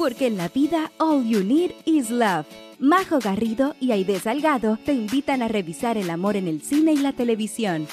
porque en la vida all you need is love. Majo Garrido y Aide Salgado te invitan a revisar el amor en el cine y la televisión.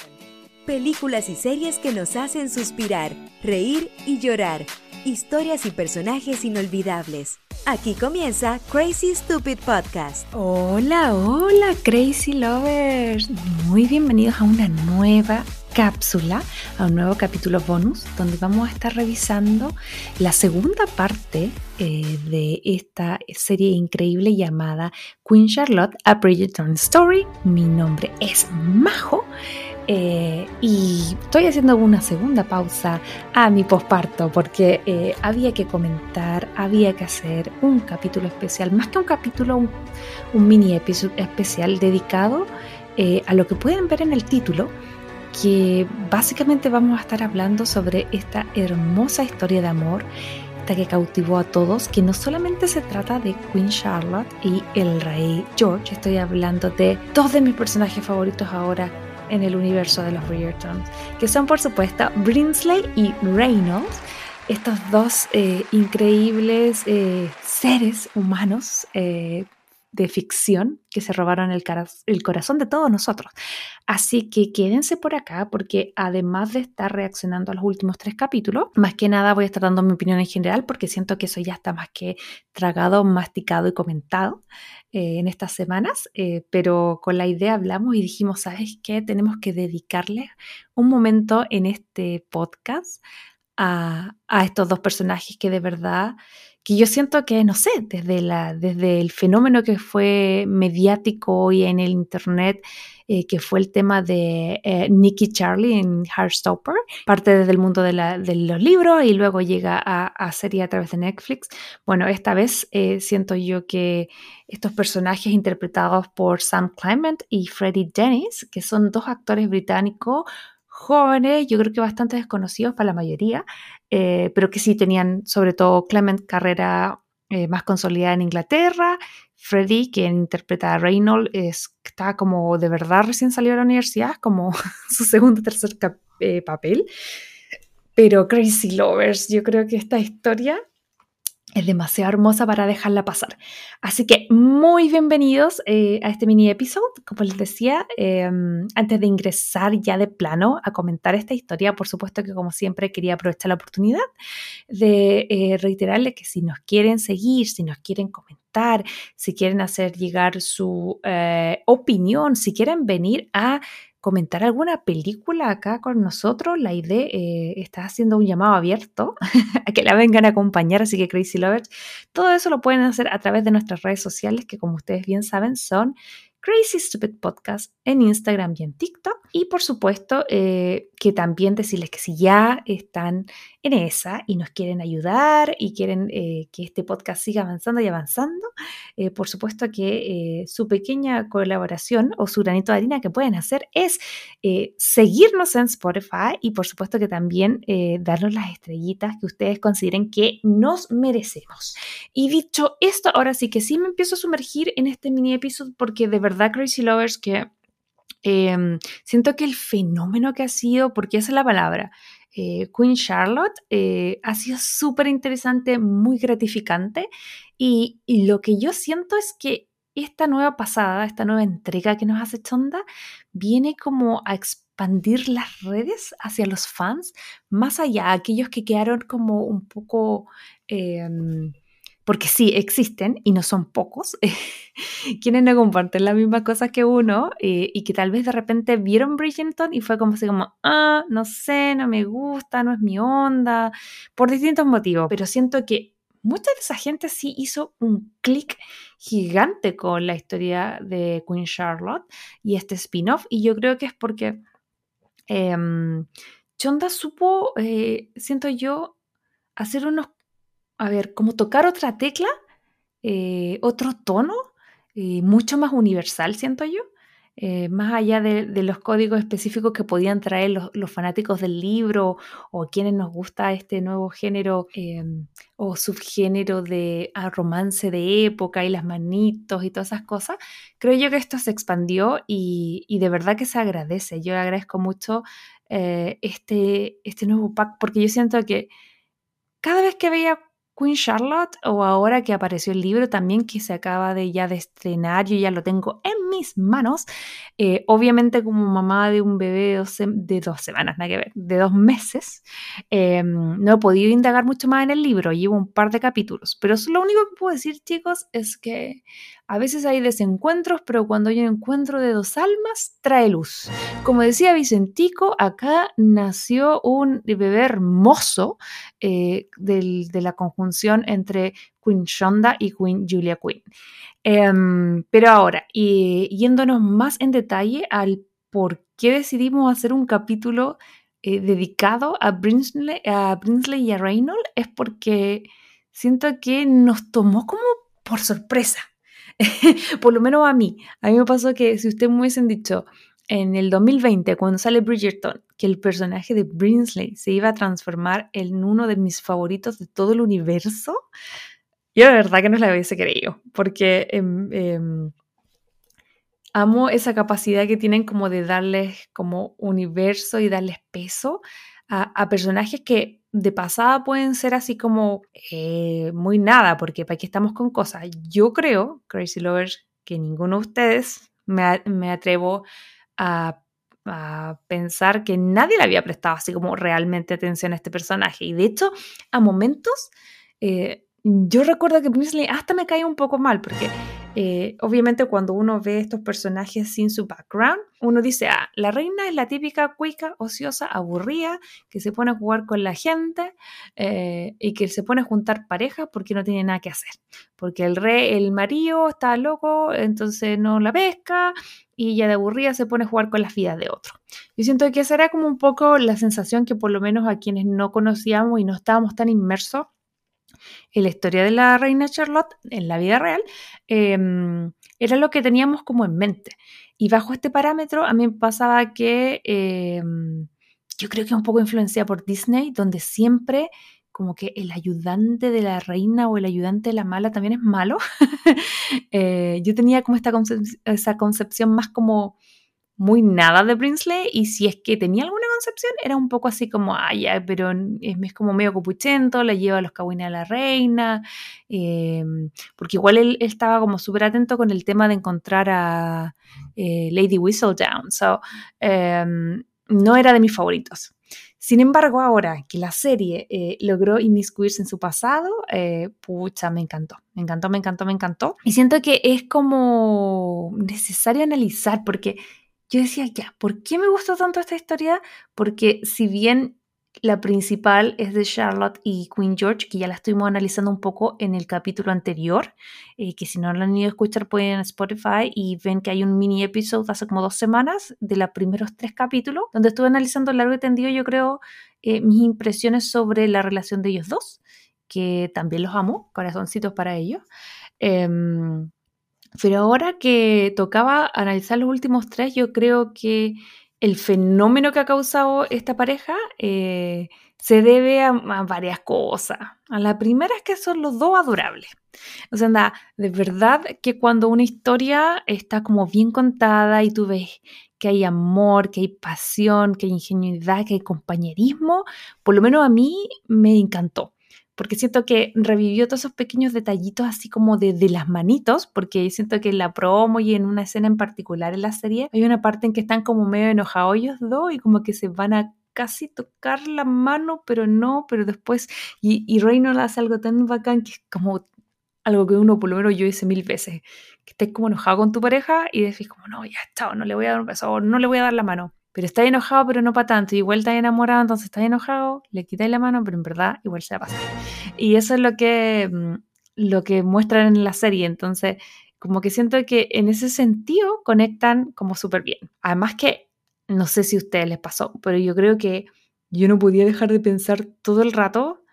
Películas y series que nos hacen suspirar, reír y llorar. Historias y personajes inolvidables. Aquí comienza Crazy Stupid Podcast. Hola, hola Crazy Lovers. Muy bienvenidos a una nueva cápsula, a un nuevo capítulo bonus, donde vamos a estar revisando la segunda parte eh, de esta serie increíble llamada Queen Charlotte, A Bridgerton Story. Mi nombre es Majo. Eh, y estoy haciendo una segunda pausa a mi posparto porque eh, había que comentar, había que hacer un capítulo especial, más que un capítulo, un, mini episodio especial dedicado a lo que pueden ver en el título, que básicamente vamos a estar hablando sobre esta hermosa historia de amor esta que cautivó a todos, que no solamente se trata de Queen Charlotte y el rey George, estoy hablando de dos de mis personajes favoritos ahora en el universo de los Bridgerton, que son por supuesto Brinsley y Reynolds, estos dos eh, increíbles eh, seres humanos eh, de ficción que se robaron el, el, corazón de todos nosotros. Así que quédense por acá porque además de estar reaccionando a los últimos tres capítulos, más que nada voy a estar dando mi opinión en general porque siento que eso ya está más que tragado, masticado y comentado eh, en estas semanas, eh, pero con la idea hablamos y dijimos, ¿sabes qué? Tenemos que dedicarle un momento en este podcast a, a estos dos personajes que de verdad que yo siento que, no sé, desde, la, desde el fenómeno que fue mediático hoy en el Internet, eh, que fue el tema de eh, Nicky Charlie en Heartstopper, parte desde el mundo de, los libros y luego llega a, a, serie a través de Netflix. Bueno, esta vez eh, siento yo que estos personajes interpretados por Sam Clement y Freddie Dennis, que son dos actores británicos jóvenes, yo creo que bastante desconocidos para la mayoría, eh, pero que sí tenían sobre todo Clement carrera eh, más consolidada en Inglaterra, Freddie, quien interpreta a Reynolds, está como de verdad recién salió de la universidad, como su segundo o tercer eh, papel. Pero Crazy Lovers, yo creo que esta historia es demasiado hermosa para dejarla pasar. Así que muy bienvenidos eh, a este mini episodio. Como les decía, em, antes de ingresar ya de plano a comentar esta historia, por supuesto que como siempre quería aprovechar la oportunidad de eh, reiterarles que si nos quieren seguir, si nos quieren comentar, si quieren hacer llegar su eh, opinión, si quieren venir a comentar alguna película acá con nosotros, la idea eh, está haciendo un llamado abierto a que la vengan a acompañar, así que Crazy Lovers, todo eso lo pueden hacer a través de nuestras redes sociales, que como ustedes bien saben son Crazy Stupid Podcast en Instagram y en TikTok. Y por supuesto eh, que también decirles que si ya están en esa y nos quieren ayudar y quieren eh, que este podcast siga avanzando y avanzando, eh, por supuesto que su pequeña colaboración o su granito de harina que pueden hacer es seguirnos en Spotify y por supuesto que también darnos las estrellitas que ustedes consideren que nos merecemos. Y dicho esto, ahora sí que sí me empiezo a sumergir en este mini episodio porque de verdad Crazy Lovers que Em, siento que el fenómeno que ha sido, porque esa es la palabra, eh, Queen Charlotte, eh, ha sido súper interesante, muy gratificante. Y, lo que yo siento es que esta nueva pasada, esta nueva entrega que nos hace Chonda, viene como a expandir las redes hacia los fans, más allá, aquellos que quedaron como un poco... Em, porque sí existen y no son pocos, quienes no comparten las mismas cosas que uno eh, y que tal vez de repente vieron Bridgerton y fue como así como, ah, no sé, no me gusta, no es mi onda, por distintos motivos, pero siento que mucha de esa gente sí hizo un clic gigante con la historia de Queen Charlotte y este spin-off y yo creo que es porque em, Chonda supo, eh, siento yo, hacer unos a ver, como tocar otra tecla, eh, otro tono, eh, mucho más universal, siento yo, eh, más allá de, los códigos específicos que podían traer los, fanáticos del libro o quienes nos gusta este nuevo género o subgénero de ah, romance de época y las manitos y todas esas cosas, creo yo que esto se expandió y, de verdad que se agradece. Yo agradezco mucho este, este nuevo pack porque yo siento que cada vez que veía Queen Charlotte o ahora que apareció el libro también que se acaba de ya de estrenar, yo ya lo tengo en mis manos. Eh, obviamente como mamá de un bebé de dos, semanas, nada que ver, de dos meses, eh, no he podido indagar mucho más en el libro, llevo un par de capítulos, pero lo único que puedo decir chicos es que a veces hay desencuentros, pero cuando hay un encuentro de dos almas, trae luz. Como decía Vicentico, acá nació un bebé hermoso eh, de la conjunción entre Queen Shonda y Queen Julia Queen. Em, pero ahora, y, yéndonos más en detalle al por qué decidimos hacer un capítulo eh, dedicado a Brinsley, a Brinsley y a Reynolds, es porque siento que nos tomó como por sorpresa. por lo menos a mí. A mí me pasó que si ustedes me hubiesen dicho en el 2020, cuando sale Bridgerton, que el personaje de Brinsley se iba a transformar en uno de mis favoritos de todo el universo, yo de verdad que no la hubiese creído, porque em, em, amo esa capacidad que tienen como de darles como universo y darles peso a personajes que de pasada pueden ser así como eh, muy nada, porque para aquí estamos con cosas. Yo creo, Crazy Lovers, que ninguno de ustedes me, atrevo a, pensar que nadie le había prestado así como realmente atención a este personaje. Y de hecho, a momentos, eh, yo recuerdo que Prinsley hasta me caía un poco mal, porque eh, obviamente cuando uno ve estos personajes sin su background, uno dice, ah, la reina es la típica cuica, ociosa, aburrida, que se pone a jugar con la gente eh, y que se pone a juntar parejas porque no tiene nada que hacer. Porque el rey, el marido está loco, entonces no la pesca y ella de aburrida se pone a jugar con las vidas de otro. Yo siento que esa era como un poco la sensación que por lo menos a quienes no conocíamos y no estábamos tan inmersos en la historia de la reina Charlotte, en la vida real, em, era lo que teníamos como en mente. Y bajo este parámetro a mí me pasaba que em, yo creo que un poco influenciada por Disney, donde siempre como que el ayudante de la reina o el ayudante de la mala también es malo. Eh, yo tenía como esta concepción más como muy nada de Brinsley y si es que tenía alguna concepción era un poco así como, ay, pero es, como medio copuchento, le lleva a los cagüines a la reina, em, porque igual él, estaba como súper atento con el tema de encontrar a eh, Lady Whistledown, so, em, no era de mis favoritos. Sin embargo, ahora que la serie eh, logró inmiscuirse en su pasado, eh, pucha, me encantó, me encantó, me encantó, me encantó. Y siento que es como necesario analizar porque yo decía, ya, ¿por qué me gustó tanto esta historia? Porque si bien la principal es de Charlotte y Queen George, que ya la estuvimos analizando un poco en el capítulo anterior, eh, que si no la han ido a escuchar pueden en Spotify y ven que hay un mini episodio hace como dos semanas de los primeros tres capítulos, donde estuve analizando largo y tendido, yo creo, eh, mis impresiones sobre la relación de ellos dos, que también los amo, corazoncitos para ellos. Em, pero ahora que tocaba analizar los últimos tres, yo creo que el fenómeno que ha causado esta pareja eh, se debe a, varias cosas. A la primera es que son los dos adorables. O sea, anda, de verdad que cuando una historia está como bien contada y tú ves que hay amor, que hay pasión, que hay ingenuidad, que hay compañerismo, por lo menos a mí me encantó porque siento que revivió todos esos pequeños detallitos así como de, las manitos, porque siento que en la promo y en una escena en particular en la serie hay una parte en que están como medio enojados ellos dos y como que se van a casi tocar la mano, pero no, pero después, y, y Reynolds hace algo tan bacán que es como algo que uno por lo menos yo hice mil veces, que estés como enojado con tu pareja y decís como, no, ya está, no le voy a dar un beso, no le voy a dar la mano pero está enojado, pero no para tanto. igual está enamorado, entonces está enojado, le quitáis la mano, pero en verdad igual se va a pasar. Y eso es lo que, mm, lo que muestran en la serie. Entonces, como que siento que en ese sentido conectan como súper bien. Además que, no sé si a ustedes les pasó, pero yo creo que yo no podía dejar de pensar todo el rato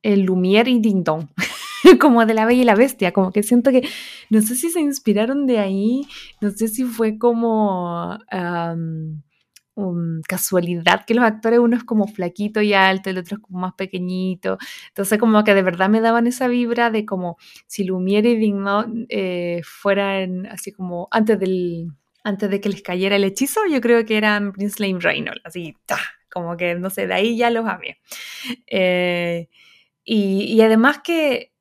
en Lumière y Ding Dong. como de la Bella y la Bestia, como que siento que, no sé si se inspiraron de ahí, no sé si fue como casualidad que los actores, uno es como flaquito y alto, el otro es como más pequeñito. Entonces, como que de verdad me daban esa vibra de como si Lumiere y Dignot eh, fueran así como antes del antes de que les cayera el hechizo, yo creo que eran Prince Lane Reynolds, así, como que no sé, de ahí ya los amé. Eh, y, además que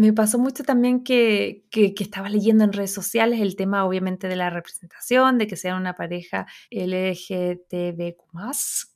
me pasó mucho también que, que, estaba leyendo en redes sociales el tema obviamente de la representación, de que sea una pareja LGTBQ+,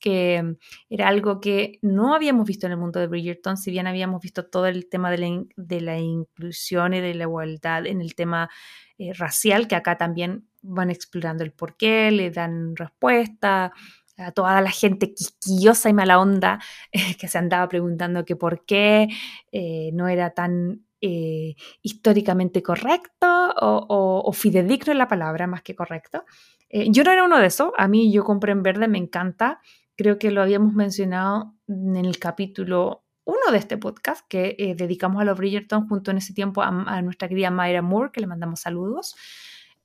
que era algo que no habíamos visto en el mundo de Bridgerton, si bien habíamos visto todo el tema de la, de la inclusión y de la igualdad en el tema eh, racial, que acá también van explorando el por qué, le dan respuesta, a toda la gente quisquillosa y mala onda que se andaba preguntando que por qué eh, no era tan eh, históricamente correcto o, fidedigno en la palabra más que correcto. Eh, yo no era uno de esos, a mí yo compré en verde, me encanta, creo que lo habíamos mencionado en el capítulo uno de este podcast que dedicamos a los Bridgerton junto en ese tiempo a, a nuestra querida Mayra Moore, que le mandamos saludos.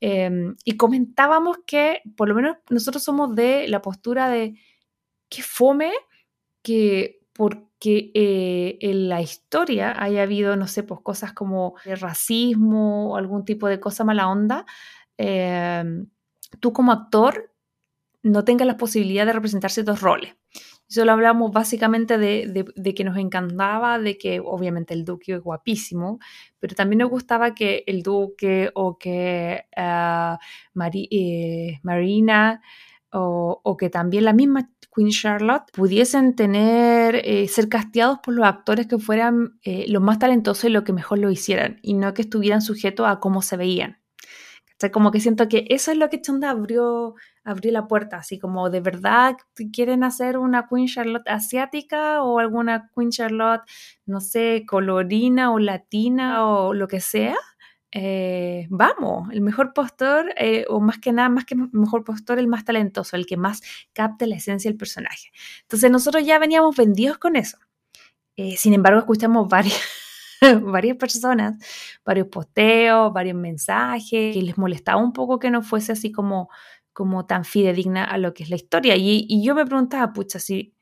Em, y comentábamos que por lo menos nosotros somos de la postura de que fome que porque eh, en la historia haya habido, no sé, pues cosas como racismo o algún tipo de cosa mala onda, em, tú como actor no tengas la posibilidad de representar ciertos roles. Solo hablamos básicamente de, que nos encantaba, de que obviamente el duque es guapísimo, pero también nos gustaba que el duque o que ah, eh, Marina o, que también la misma Queen Charlotte pudiesen tener, eh, ser casteados por los actores que fueran eh, los más talentosos y lo que mejor lo hicieran, y no que estuvieran sujetos a cómo se veían. O sea, como que siento que eso es lo que Chonda abrió, abrió la puerta, así como de verdad quieren hacer una Queen Charlotte asiática o alguna Queen Charlotte, no sé, colorina o latina o lo que sea. Eh, vamos, el mejor postor, eh, o más que nada, más que mejor postor, el más talentoso, el que más capte la esencia del personaje. Entonces nosotros ya veníamos vendidos con eso. Eh, sin embargo, escuchamos varias, varias personas, varios posteos, varios mensajes, que les molestaba un poco que no fuese así como, como tan fidedigna a lo que es la historia. Y, y yo me preguntaba, pucha, si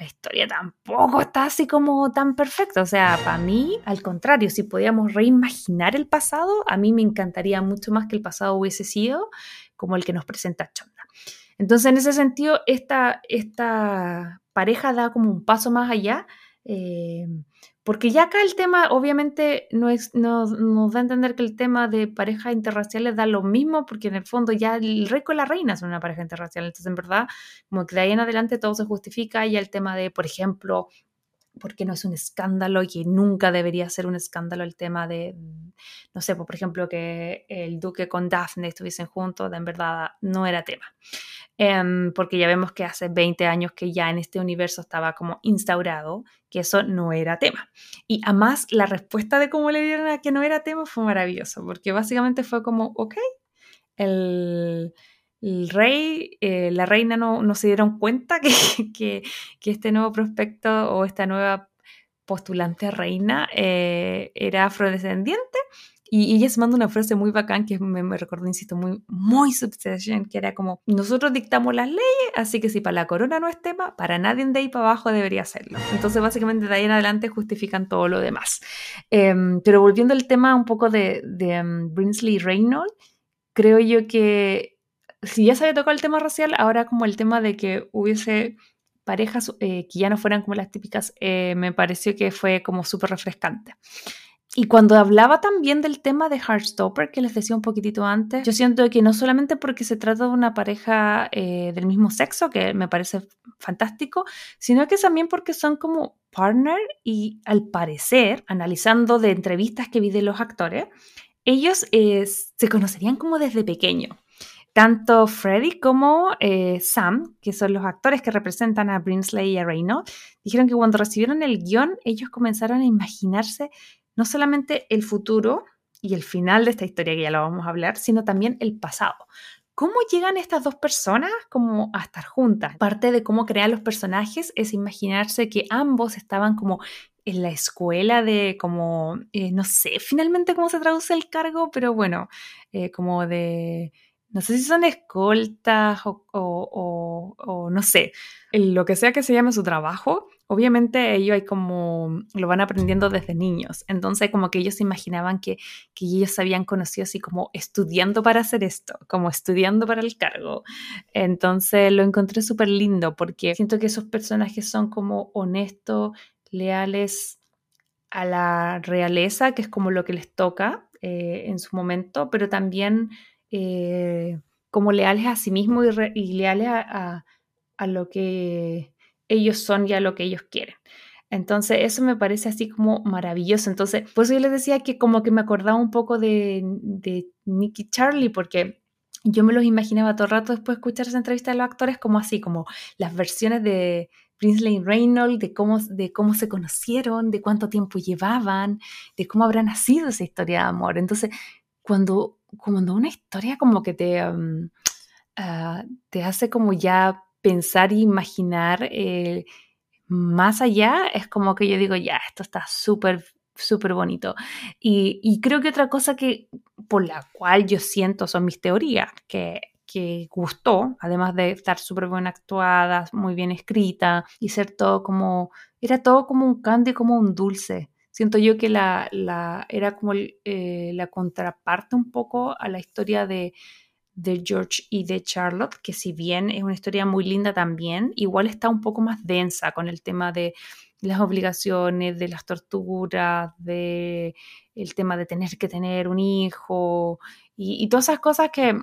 la historia tampoco está así como tan perfecta. O sea, para mí, al contrario, si podíamos reimaginar el pasado, a mí me encantaría mucho más que el pasado hubiese sido como el que nos presenta Chonda. Entonces, en ese sentido, esta, esta pareja da como un paso más allá. Eh, porque ya acá el tema, obviamente, no es, nos, da a entender que el tema de parejas interraciales da lo mismo, porque en el fondo ya el rey con la reina son una pareja interracial. Entonces, en verdad, como que de ahí en adelante todo se justifica. Y el tema de, por ejemplo, porque no es un escándalo y nunca debería ser un escándalo el tema de, no sé, pues, por ejemplo, que el duque con Daphne estuviesen juntos, en verdad no era tema. Em, porque ya vemos que hace 20 años que ya en este universo estaba como instaurado que eso no era tema. Y además la respuesta de cómo le dieron a que no era tema fue maravilloso, porque básicamente fue como, ok, el, rey, eh, la reina no, no, se dieron cuenta que, que, que, este nuevo prospecto o esta nueva postulante reina eh, era afrodescendiente y, ella se manda una frase muy bacán que me, me recordó, insisto, muy, muy Succession, que era como, nosotros dictamos las leyes, así que si para la corona no es tema, para nadie de ahí para abajo debería serlo. Entonces, básicamente, de ahí en adelante justifican todo lo demás. Em, pero volviendo al tema un poco de, de um, Brinsley Reynolds, creo yo que si ya se había tocado el tema racial, ahora como el tema de que hubiese parejas eh, que ya no fueran como las típicas, eh, me pareció que fue como súper refrescante. Y cuando hablaba también del tema de Heartstopper, que les decía un poquitito antes, yo siento que no solamente porque se trata de una pareja eh, del mismo sexo, que me parece fantástico, sino que también porque son como partner y al parecer, analizando de entrevistas que vi de los actores, ellos se conocerían como desde pequeño. Tanto Freddy como eh, Sam, que son los actores que representan a Brinsley y a Reynolds, dijeron que cuando recibieron el guion, ellos comenzaron a imaginarse no solamente el futuro y el final de esta historia que ya lo vamos a hablar, sino también el pasado. ¿Cómo llegan estas dos personas como a estar juntas? Parte de cómo crear los personajes es imaginarse que ambos estaban como en la escuela de como, eh, no sé finalmente cómo se traduce el cargo, pero bueno, eh, como de, no sé si son escoltas o, no sé, lo que sea que se llame su trabajo, obviamente ellos hay como, lo van aprendiendo desde niños, entonces como que ellos imaginaban que, que ellos se habían conocido así como estudiando para hacer esto, como estudiando para el cargo. Entonces lo encontré súper lindo porque siento que esos personajes son como honestos, leales, a la realeza, que es como lo que les toca eh, en su momento, pero también eh, como leales a sí mismos y, leales a, lo que ellos son y a lo que ellos quieren. Entonces, eso me parece así como maravilloso. Entonces, pues yo les decía que como que me acordaba un poco de, de Nicky Charlie, porque yo me los imaginaba todo el rato después de escuchar esa entrevista de los actores como así, como las versiones de Prince Reynolds, de cómo, de cómo se conocieron, de cuánto tiempo llevaban, de cómo habrá nacido esa historia de amor. Entonces, cuando, cuando una historia como que te, ah, te hace como ya pensar e imaginar eh, más allá, es como que yo digo, ya, esto está súper súper bonito. Y, y, creo que otra cosa que por la cual yo siento son mis teorías, que que gustó, además de estar súper bien actuada, muy bien escrita y ser todo como, era todo como un candy, como un dulce. Siento yo que la, la era como eh, la contraparte un poco a la historia de, de George y de Charlotte, que si bien es una historia muy linda también, igual está un poco más densa con el tema de las obligaciones, de las torturas, de el tema de tener que tener un hijo y, y todas esas cosas que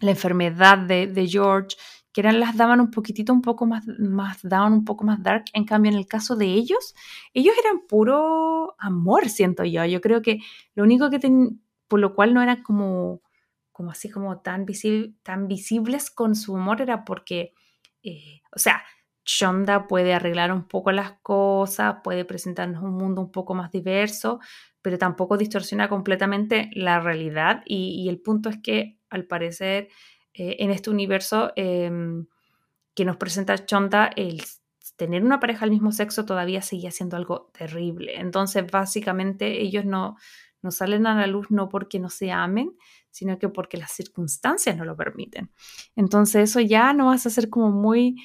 la enfermedad de, George, eran las daban un poquitito, un poco más, más, daban un poco más dark. En cambio, en el caso de ellos, ellos eran puro amor, siento yo. Yo creo que lo único que ten, por lo cual no eran como, como así como tan, tan visibles con su amor era porque, eh, o sea, Shonda puede arreglar un poco las cosas, puede presentarnos un mundo un poco más diverso, pero tampoco distorsiona completamente la realidad. y el punto es que al parecer, eh, en este universo em, que nos presenta Chonda, el tener una pareja al mismo sexo todavía seguía siendo algo terrible. Entonces, básicamente, ellos no, no salen a la luz no porque no se amen, sino que porque las circunstancias no lo permiten. Entonces, eso ya no vas a ser como muy,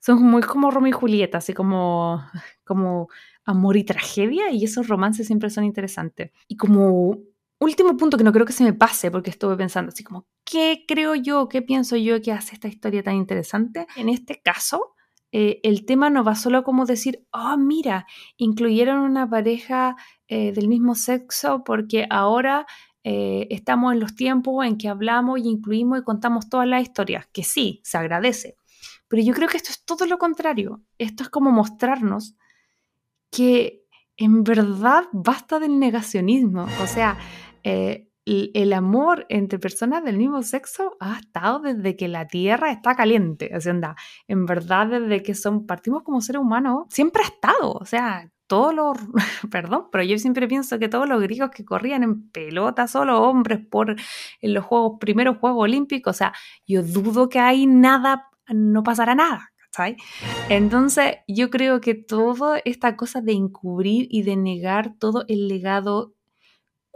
son muy como Romeo y Julieta, así como, como amor y tragedia, y esos romances siempre son interesantes. Y como último punto que no creo que se me pase, porque estuve pensando así como, ¿qué creo yo, qué pienso yo que hace esta historia tan interesante? En este caso, eh, el tema no va solo como decir, oh, mira, incluyeron una pareja eh, del mismo sexo porque ahora eh, estamos en los tiempos en que hablamos y incluimos y contamos todas las historias, que sí, se agradece. Pero yo creo que esto es todo lo contrario. Esto es como mostrarnos que en verdad basta del negacionismo. O sea, eh, el amor entre personas del mismo sexo ha estado desde que la Tierra está caliente. O sea, en verdad, desde que son, partimos como seres humanos, siempre ha estado. O sea, todos los, perdón, pero yo siempre pienso que todos los griegos que corrían en pelota, solo hombres por en los juegos, primeros Juegos Olímpicos, o sea, yo dudo que hay nada, no pasará nada. Entonces, yo creo que toda esta cosa de encubrir y de negar todo el legado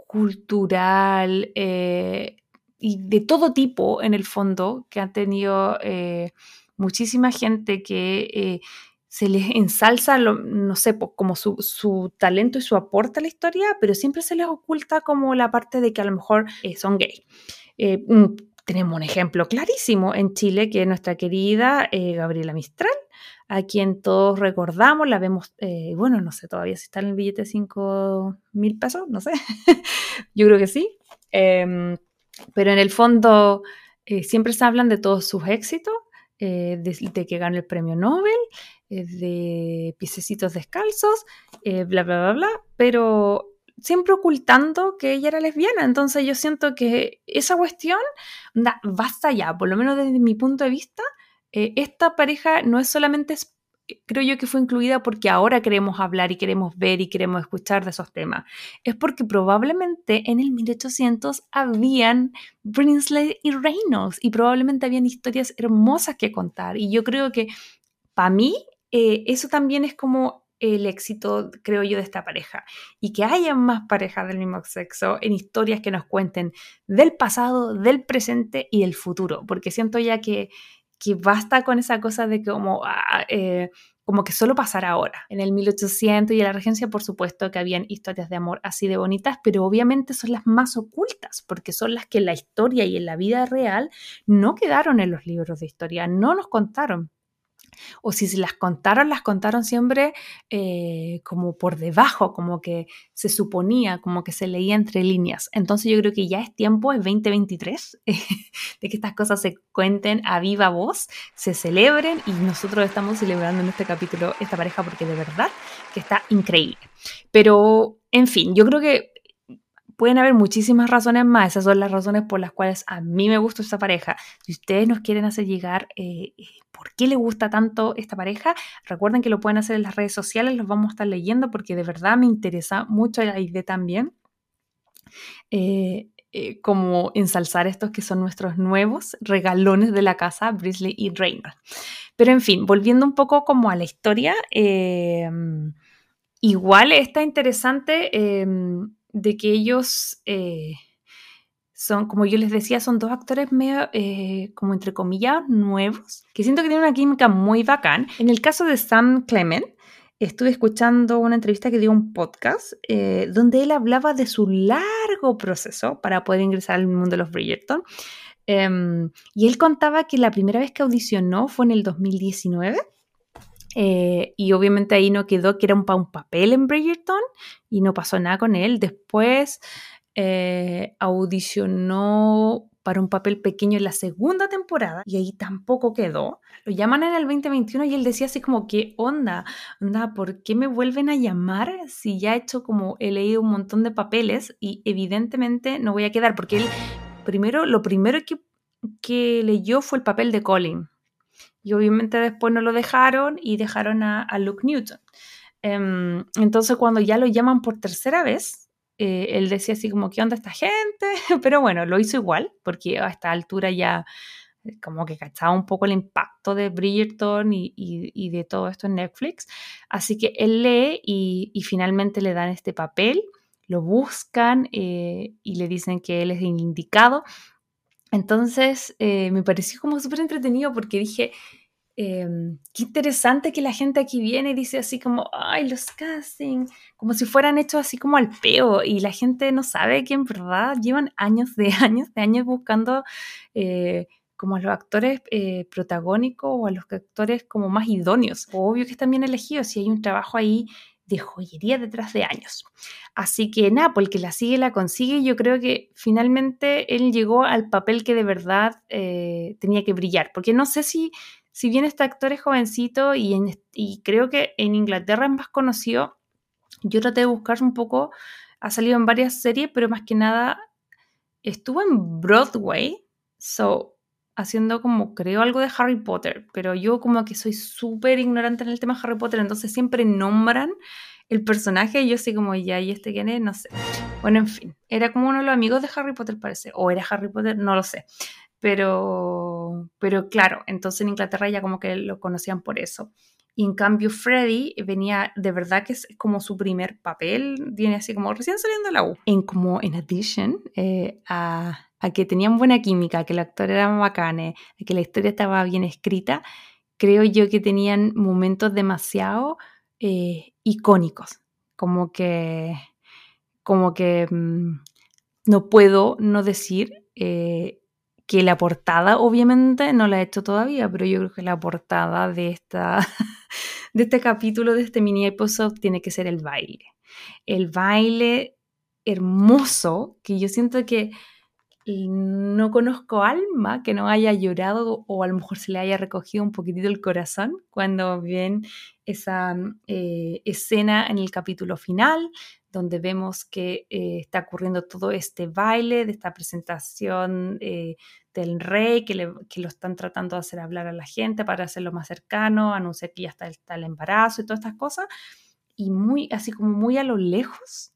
cultural eh, y de todo tipo, en el fondo, que ha tenido eh, muchísima gente que eh, se les ensalza, no sé, como su, talento y su aporte a la historia, pero siempre se les oculta como la parte de que a lo mejor son gay. Tenemos un ejemplo clarísimo en Chile, que es nuestra querida Gabriela Mistral, a quien todos recordamos, la vemos, eh, bueno, no sé todavía si está en el billete de 5 mil pesos, no sé, yo creo que sí, em, pero en el fondo eh, siempre se hablan de todos sus éxitos, eh, de, que gana el premio Nobel, de piececitos descalzos, bla, bla, bla, bla, pero siempre ocultando que ella era lesbiana. Entonces yo siento que esa cuestión, basta ya, por lo menos desde mi punto de vista, eh, esta pareja no es solamente, creo yo que fue incluida porque ahora queremos hablar y queremos ver y queremos escuchar de esos temas. Es porque probablemente en el 1800 habían Brinsley y Reynolds y probablemente habían historias hermosas que contar. Y yo creo que para mí eh, eso también es como el éxito, creo yo, de esta pareja. Y que haya más parejas del mismo sexo en historias que nos cuenten del pasado, del presente y del futuro. Porque siento ya que que basta con esa cosa de como, ah, eh, como que solo pasará ahora. En el 1800 y en la regencia, por supuesto que habían historias de amor así de bonitas, pero obviamente son las más ocultas, porque son las que en la historia y en la vida real no quedaron en los libros de historia, no nos contaron. O si se las contaron, las contaron siempre eh, como por debajo, como que se suponía, como que se leía entre líneas. Entonces yo creo que ya es tiempo, es 2023, de que estas cosas se cuenten a viva voz, se celebren y nosotros estamos celebrando en este capítulo esta pareja porque de verdad que está increíble. Pero, en fin, yo creo que pueden haber muchísimas razones más. Esas son las razones por las cuales a mí me gusta esta pareja. Si ustedes nos quieren hacer llegar eh, eh, por qué les gusta tanto esta pareja, recuerden que lo pueden hacer en las redes sociales, los vamos a estar leyendo porque de verdad me interesa mucho la idea también. Eh, como ensalzar estos que son nuestros nuevos regalones de la casa, Brisley y Reina. Pero en fin, volviendo un poco como a la historia, igual está interesante de que ellos eh, son, como yo les decía, son dos actores medio, eh, como entre comillas, nuevos, que siento que tienen una química muy bacán. En el caso de Sam Clement, estuve escuchando una entrevista que dio un podcast eh, donde él hablaba de su largo proceso para poder ingresar al mundo de los Bridgerton. Em, y él contaba que la primera vez que audicionó fue en el 2019 eh, y obviamente ahí no quedó que era un, papel en Bridgerton y no pasó nada con él. Después eh, audicionó para un papel pequeño en la segunda temporada y ahí tampoco quedó. Lo llaman en el 2021 y él decía así como, ¿qué onda? Onda, ¿por qué me vuelven a llamar si ya he hecho como, he leído un montón de papeles y evidentemente no voy a quedar? Porque él, primero, lo primero que, que leyó fue el papel de Colin y obviamente después no lo dejaron y dejaron a, Luke Newton. Em, entonces cuando ya lo llaman por tercera vez, eh, él decía así como, ¿qué onda esta gente? Pero bueno, lo hizo igual, porque a esta altura ya eh, como que cachaba un poco el impacto de Bridgerton y, de todo esto en Netflix. Así que él lee y, finalmente le dan este papel, lo buscan eh, y le dicen que él es indicado. Entonces me pareció como súper entretenido porque dije, Em, qué interesante que la gente aquí viene y dice así como, ay, los casting, como si fueran hechos así como al peo y la gente no sabe que en verdad llevan años de años de años buscando eh, como a los actores eh, protagónicos o a los actores como más idóneos. Obvio que están bien elegidos si hay un trabajo ahí de joyería detrás de años. Así que nada, pues que la sigue la consigue. Yo creo que finalmente él llegó al papel que de verdad eh, tenía que brillar, porque no sé si si bien este actor es jovencito y, y creo que en Inglaterra es más conocido, yo traté de buscar un poco, ha salido en varias series, pero más que nada estuvo en Broadway, so haciendo como creo algo de Harry Potter, pero yo como que soy súper ignorante en el tema Harry Potter, entonces siempre nombran el personaje y yo así como, ya, ¿y este quién es? No sé. Bueno, en fin, era como uno de los amigos de Harry Potter parece, o era Harry Potter, no lo sé. Pero, pero claro, entonces en Inglaterra ya como que lo conocían por eso. Y en cambio Freddy venía, de verdad que es como su primer papel, viene así como recién saliendo de la U. En como, en addition, eh, a, a, que tenían buena química, que el actor era bacane, a que la historia estaba bien escrita, creo yo que tenían momentos demasiado eh, icónicos, como que, como que mm, no puedo no decir eh, que la portada obviamente no la he hecho todavía, pero yo creo que la portada de, esta, de este capítulo, de este mini episodio, tiene que ser el baile. El baile hermoso, que yo siento que no conozco alma que no haya llorado o a lo mejor se le haya recogido un poquitito el corazón cuando ven esa eh, escena en el capítulo final, donde vemos que eh, está ocurriendo todo este baile de esta presentación eh, del rey, que, lo están tratando de hacer hablar a la gente para hacerlo más cercano, anunciar que ya está, el embarazo y todas estas cosas. Y muy, así como muy a lo lejos,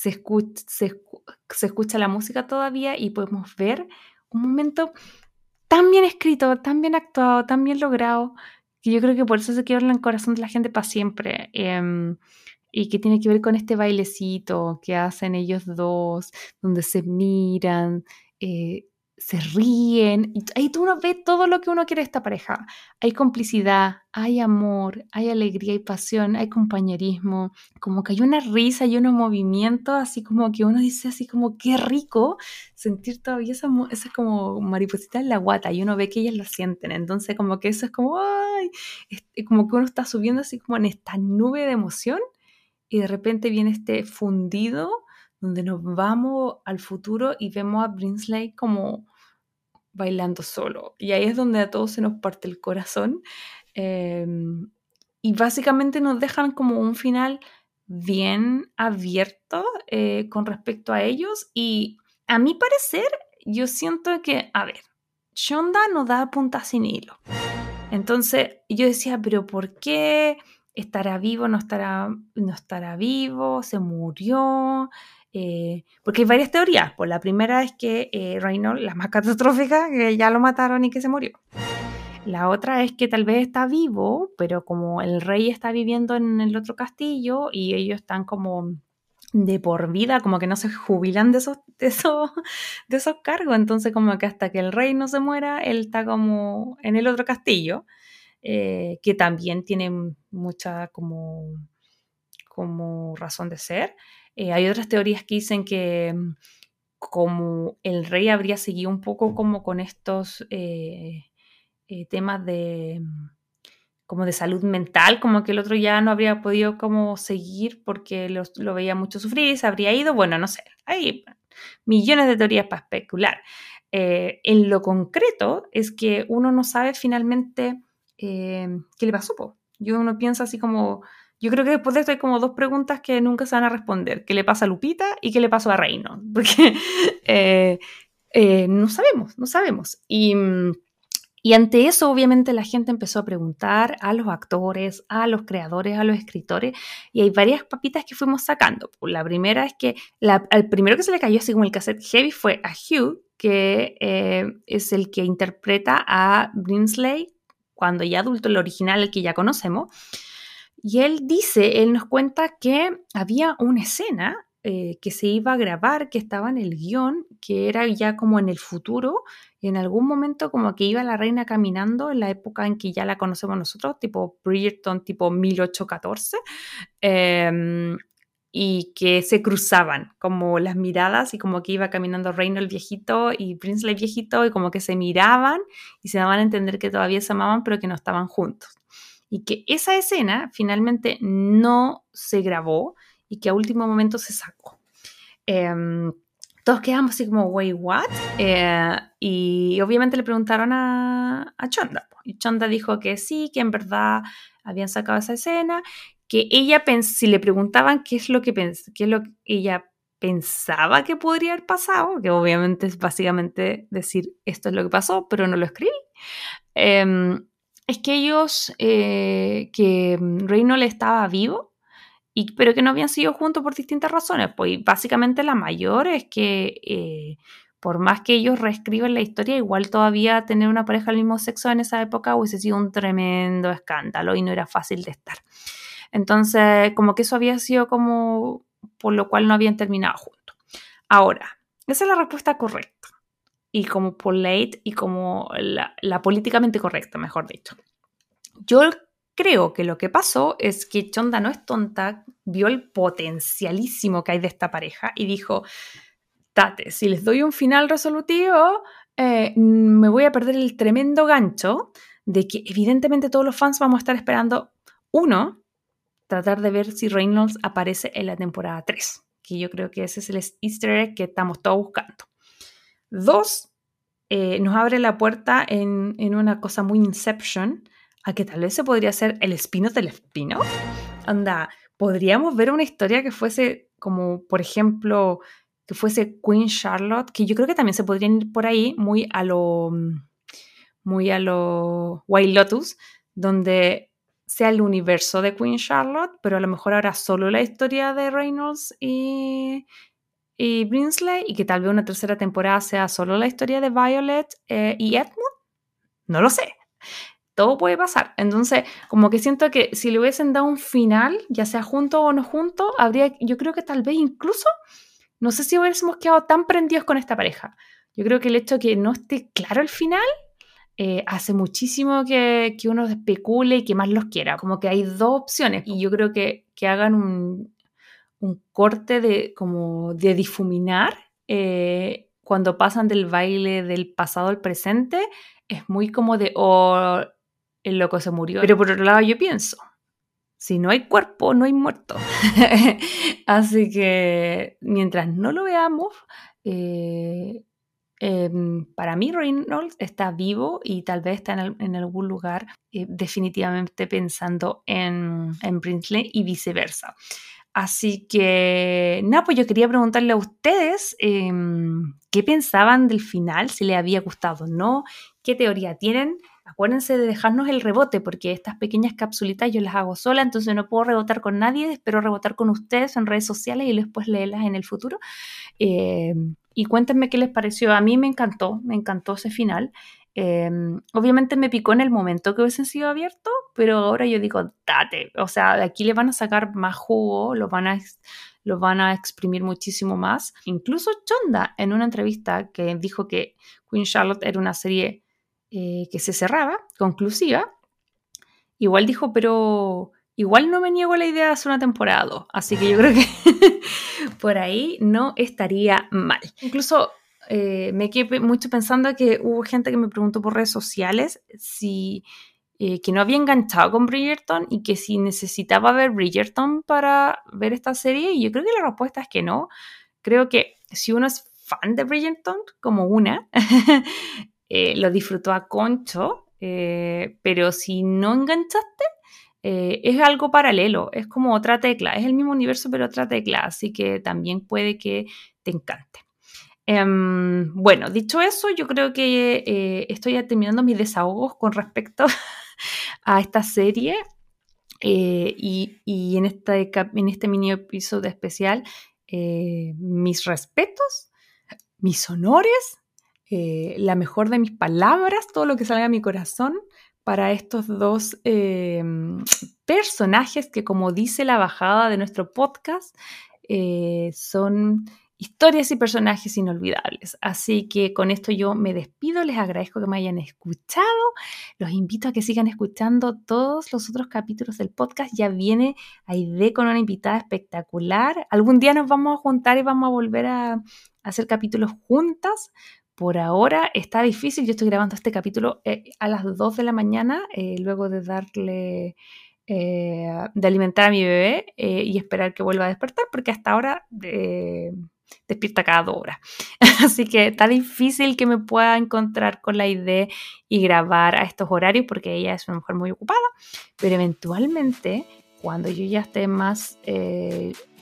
se, escucha, se, escucha la música todavía y podemos ver un momento tan bien escrito, tan bien actuado, tan bien logrado, que yo creo que por eso se quedó en el corazón de la gente para siempre. Em, y que tiene que ver con este bailecito que hacen ellos dos, donde se miran, eh, se ríen, y ahí uno ve todo lo que uno quiere de esta pareja. Hay complicidad, hay amor, hay alegría y pasión, hay compañerismo, como que hay una risa y unos movimientos, así como que uno dice así como qué rico sentir todavía esa, esa como mariposita en la guata y uno ve que ellas lo sienten, entonces como que eso es como, ay, como que uno está subiendo así como en esta nube de emoción y de repente viene este fundido donde nos vamos al futuro y vemos a Brinsley como bailando solo. Y ahí es donde a todos se nos parte el corazón. Em, y básicamente nos dejan como un final bien abierto eh, con respecto a ellos. Y a mi parecer, yo siento que, a ver, Shonda no da punta sin hilo. Entonces yo decía, pero ¿por qué? ¿Estará vivo? ¿No estará, no estará vivo? ¿Se murió? Eh, porque hay varias teorías. Pues la primera es que eh, Reynolds, la más catastrófica, que ya lo mataron y que se murió. La otra es que tal vez está vivo, pero como el rey está viviendo en el otro castillo y ellos están como de por vida, como que no se jubilan de esos, de esos, cargos. Entonces como que hasta que el rey no se muera, él está como en el otro castillo, eh, que también tiene mucha como, como razón de ser. Eh, hay otras teorías que dicen que mm, como el rey habría seguido un poco como con estos eh, eh, temas de mm, como de salud mental, como que el otro ya no habría podido como seguir porque lo, veía mucho sufrir se habría ido, bueno, no sé, hay millones de teorías para especular. en lo concreto es que uno no sabe finalmente qué le pasó. Yo uno piensa así como, yo creo que después de esto hay como dos preguntas que nunca se van a responder. ¿Qué le pasa a Lupita y qué le pasó a Reino? Porque eh, eh, no sabemos, no sabemos. Y, y, ante eso, obviamente, la gente empezó a preguntar a los actores, a los creadores, a los escritores, y hay varias papitas que fuimos sacando. La primera es que la, al primero que se le cayó así como el cassette heavy fue a Hugh, que eh, es el que interpreta a Brinsley cuando ya adulto, el original, el que ya conocemos. Y él dice, él nos cuenta que había una escena eh, que se iba a grabar, que estaba en el guion, que era ya como en el futuro, y en algún momento como que iba la reina caminando en la época en que ya la conocemos nosotros, tipo Bridgerton, tipo 1814, em, y que se cruzaban como las miradas y como que iba caminando Reino el viejito y Prince el viejito y como que se miraban y se daban a entender que todavía se amaban pero que no estaban juntos y que esa escena finalmente no se grabó y que a último momento se sacó. Em, todos quedamos así como, wait, what? Eh, y obviamente le preguntaron a, a Chonda. Y Chonda dijo que sí, que en verdad habían sacado esa escena, que ella, si le preguntaban qué es lo que, qué es lo que ella pensaba que podría haber pasado, que obviamente es básicamente decir esto es lo que pasó, pero no lo escribí. Em, es que ellos, eh, que Reynolds estaba vivo, y, pero que no habían sido juntos por distintas razones. Pues básicamente la mayor es que eh, por más que ellos reescriben la historia, igual todavía tener una pareja del mismo sexo en esa época hubiese sido un tremendo escándalo y no era fácil de estar. Entonces, como que eso había sido como por lo cual no habían terminado juntos. Ahora, esa es la respuesta correcta y como polite y como la, políticamente correcta, mejor dicho. Yo creo que lo que pasó es que Chonda no es tonta, vio el potencialísimo que hay de esta pareja y dijo, tate, si les doy un final resolutivo, eh, me voy a perder el tremendo gancho de que evidentemente todos los fans vamos a estar esperando, uno, tratar de ver si Reynolds aparece en la temporada 3, que yo creo que ese es el easter egg que estamos todos buscando. Dos, eh, nos abre la puerta en, una cosa muy Inception a que tal vez se podría ser el spin del spin Anda, podríamos ver una historia que fuese como, por ejemplo, que fuese Queen Charlotte, que yo creo que también se podrían ir por ahí muy a lo, muy a lo White Lotus, donde sea el universo de Queen Charlotte, pero a lo mejor ahora solo la historia de Reynolds y, y Brinsley y que tal vez una tercera temporada sea solo la historia de Violet eh, y Edmund. No lo sé. Todo puede pasar. Entonces, como que siento que si le hubiesen dado un final, ya sea junto o no junto, habría, yo creo que tal vez incluso, no sé si hubiésemos quedado tan prendidos con esta pareja. Yo creo que el hecho de que no esté claro el final eh, hace muchísimo que, uno especule y que más los quiera. Como que hay dos opciones y yo creo que, que hagan un, un, corte de, como de difuminar eh, cuando pasan del baile del pasado al presente. Es muy como de, oh, el loco se murió. Pero por otro lado yo pienso, si no hay cuerpo, no hay muerto. Así que mientras no lo veamos, eh, Em, para mí Reynolds está vivo y tal vez está en, algún lugar eh, definitivamente pensando en, en Brinsley y viceversa. Así que, nada, pues yo quería preguntarle a ustedes em, qué pensaban del final, si les había gustado o no, qué teoría tienen. Acuérdense de dejarnos el rebote, porque estas pequeñas capsulitas yo las hago sola, entonces no puedo rebotar con nadie, espero rebotar con ustedes en redes sociales y después leerlas en el futuro. Eh, y cuéntenme qué les pareció. A mí me encantó, me encantó ese final. Em, obviamente me picó en el momento que hubiesen sido abiertos, pero ahora yo digo, date, o sea, de aquí le van a sacar más jugo, lo van a, lo van a exprimir muchísimo más. Incluso Chonda, en una entrevista que dijo que Queen Charlotte era una serie eh, que se cerraba, conclusiva, igual dijo, pero igual no me niego a la idea de hacer una temporada Así que yo creo que por ahí no estaría mal. Incluso eh, me quedé mucho pensando que hubo gente que me preguntó por redes sociales si eh, que no había enganchado con Bridgerton y que si necesitaba ver Bridgerton para ver esta serie. Y yo creo que la respuesta es que no. Creo que si uno es fan de Bridgerton, como una, eh, lo disfrutó a concho, pero si no enganchaste, es algo paralelo, es como otra tecla, es el mismo universo pero otra tecla, así que también puede que te encante. Em, bueno, dicho eso, yo creo que eh, estoy terminando mis desahogos con respecto a esta serie eh, y, en, este, en este mini episodio especial, mis respetos, mis honores, la mejor de mis palabras, todo lo que salga de mi corazón para estos dos eh, personajes que, como dice la bajada de nuestro podcast, eh, son historias y personajes inolvidables. Así que con esto yo me despido, les agradezco que me hayan escuchado, los invito a que sigan escuchando todos los otros capítulos del podcast. Ya viene Aide con una invitada espectacular. Algún día nos vamos a juntar y vamos a volver a hacer capítulos juntas por ahora está difícil. Yo estoy grabando este capítulo eh, a las 2 de la mañana, eh, luego de darle, eh, de alimentar a mi bebé y esperar que vuelva a despertar, porque hasta ahora despierta cada dos horas. Así que está difícil que me pueda encontrar con la idea y grabar a estos horarios, porque ella es una mujer muy ocupada, pero eventualmente, cuando yo ya esté más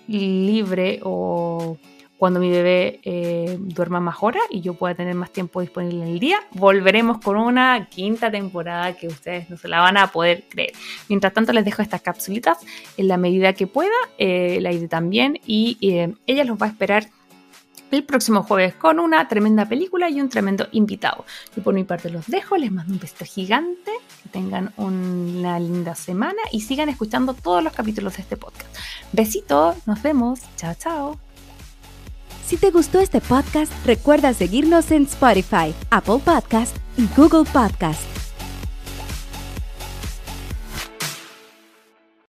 libre o cuando mi bebé eh, duerma más horas y yo pueda tener más tiempo disponible en el día, volveremos con una quinta temporada que ustedes no se la van a poder creer. Mientras tanto, les dejo estas capsulitas en la medida que pueda, eh, la idea también, y eh, ella los va a esperar el próximo jueves con una tremenda película y un tremendo invitado. Y por mi parte los dejo, les mando un beso gigante, que tengan una linda semana y sigan escuchando todos los capítulos de este podcast. Besitos, nos vemos, chao chao. Si te gustó este podcast, recuerda seguirnos en Spotify, Apple Podcast y Google Podcast.